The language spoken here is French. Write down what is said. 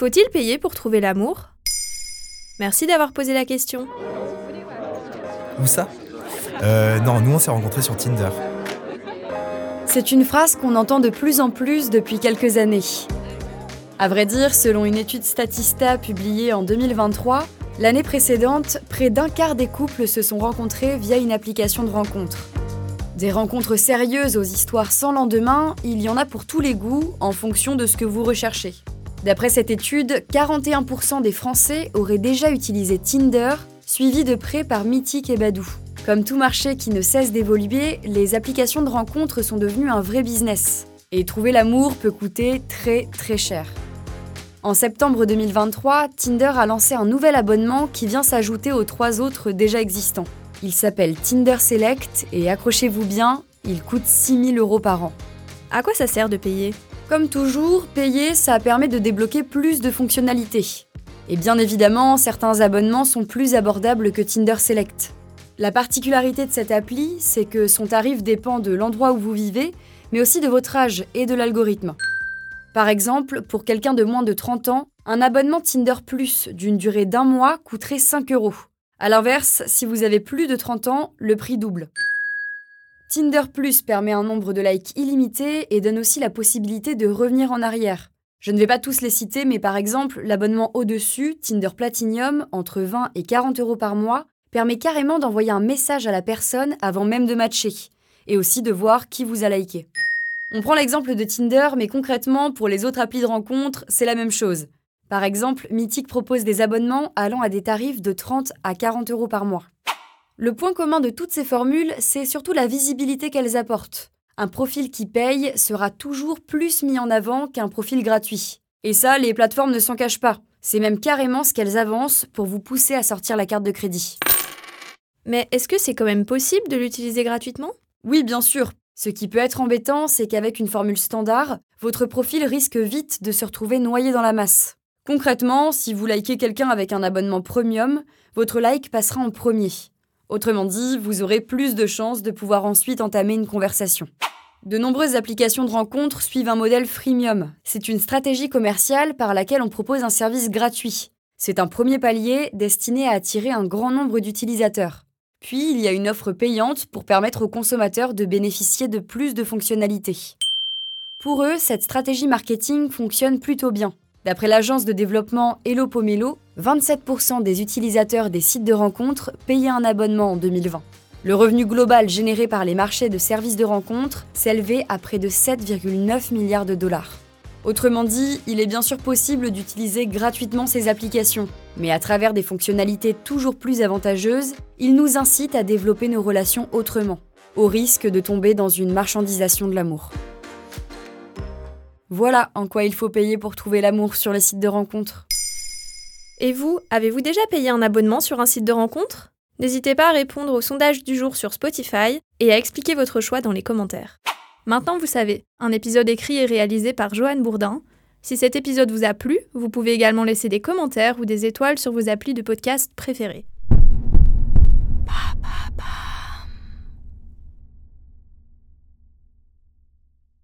Faut-il payer pour trouver l'amour? Merci d'avoir posé la question. Où ça? Euh, Non, nous on s'est rencontrés sur Tinder. C'est une phrase qu'on entend de plus en plus depuis quelques années. À vrai dire, selon une étude Statista publiée en 2023, l'année précédente, près d'un quart des couples se sont rencontrés via une application de rencontre. Des rencontres sérieuses aux histoires sans lendemain, il y en a pour tous les goûts en fonction de ce que vous recherchez. D'après cette étude, 41% des Français auraient déjà utilisé Tinder, suivi de près par Mythique et Badou. Comme tout marché qui ne cesse d'évoluer, les applications de rencontres sont devenues un vrai business. Et trouver l'amour peut coûter très très cher. En septembre 2023, Tinder a lancé un nouvel abonnement qui vient s'ajouter aux trois autres déjà existants. Il s'appelle Tinder Select et accrochez-vous bien, il coûte 6000 euros par an. À quoi ça sert de payer? Comme toujours, payer, ça permet de débloquer plus de fonctionnalités. Et bien évidemment, certains abonnements sont plus abordables que Tinder Select. La particularité de cette appli, c'est que son tarif dépend de l'endroit où vous vivez, mais aussi de votre âge et de l'algorithme. Par exemple, pour quelqu'un de moins de 30 ans, un abonnement Tinder Plus d'une durée d'un mois coûterait 5 euros. A l'inverse, si vous avez plus de 30 ans, le prix double. Tinder Plus permet un nombre de likes illimité et donne aussi la possibilité de revenir en arrière. Je ne vais pas tous les citer, mais par exemple, l'abonnement au-dessus, Tinder Platinum, entre 20 et 40 euros par mois, permet carrément d'envoyer un message à la personne avant même de matcher, et aussi de voir qui vous a liké. On prend l'exemple de Tinder, mais concrètement, pour les autres applis de rencontre, c'est la même chose. Par exemple, Mythique propose des abonnements allant à des tarifs de 30 à 40 euros par mois. Le point commun de toutes ces formules, c'est surtout la visibilité qu'elles apportent. Un profil qui paye sera toujours plus mis en avant qu'un profil gratuit. Et ça, les plateformes ne s'en cachent pas. C'est même carrément ce qu'elles avancent pour vous pousser à sortir la carte de crédit. Mais est-ce que c'est quand même possible de l'utiliser gratuitement? Oui, bien sûr. Ce qui peut être embêtant, c'est qu'avec une formule standard, votre profil risque vite de se retrouver noyé dans la masse. Concrètement, si vous likez quelqu'un avec un abonnement premium, votre like passera en premier. Autrement dit, vous aurez plus de chances de pouvoir ensuite entamer une conversation. De nombreuses applications de rencontres suivent un modèle freemium. C'est une stratégie commerciale par laquelle on propose un service gratuit. C'est un premier palier destiné à attirer un grand nombre d'utilisateurs. Puis, il y a une offre payante pour permettre aux consommateurs de bénéficier de plus de fonctionnalités. Pour eux, cette stratégie marketing fonctionne plutôt bien. D'après l'agence de développement Hello Pomelo, 27% des utilisateurs des sites de rencontres payaient un abonnement en 2020. Le revenu global généré par les marchés de services de rencontres s'élevait à près de 7,9 milliards de dollars. Autrement dit, il est bien sûr possible d'utiliser gratuitement ces applications, mais à travers des fonctionnalités toujours plus avantageuses, ils nous incitent à développer nos relations autrement, au risque de tomber dans une marchandisation de l'amour. Voilà en quoi il faut payer pour trouver l'amour sur les sites de rencontres. Et vous, avez-vous déjà payé un abonnement sur un site de rencontre? N'hésitez pas à répondre au sondage du jour sur Spotify et à expliquer votre choix dans les commentaires. Maintenant, vous savez, un épisode écrit et réalisé par Joanne Bourdin. Si cet épisode vous a plu, vous pouvez également laisser des commentaires ou des étoiles sur vos applis de podcast préférés.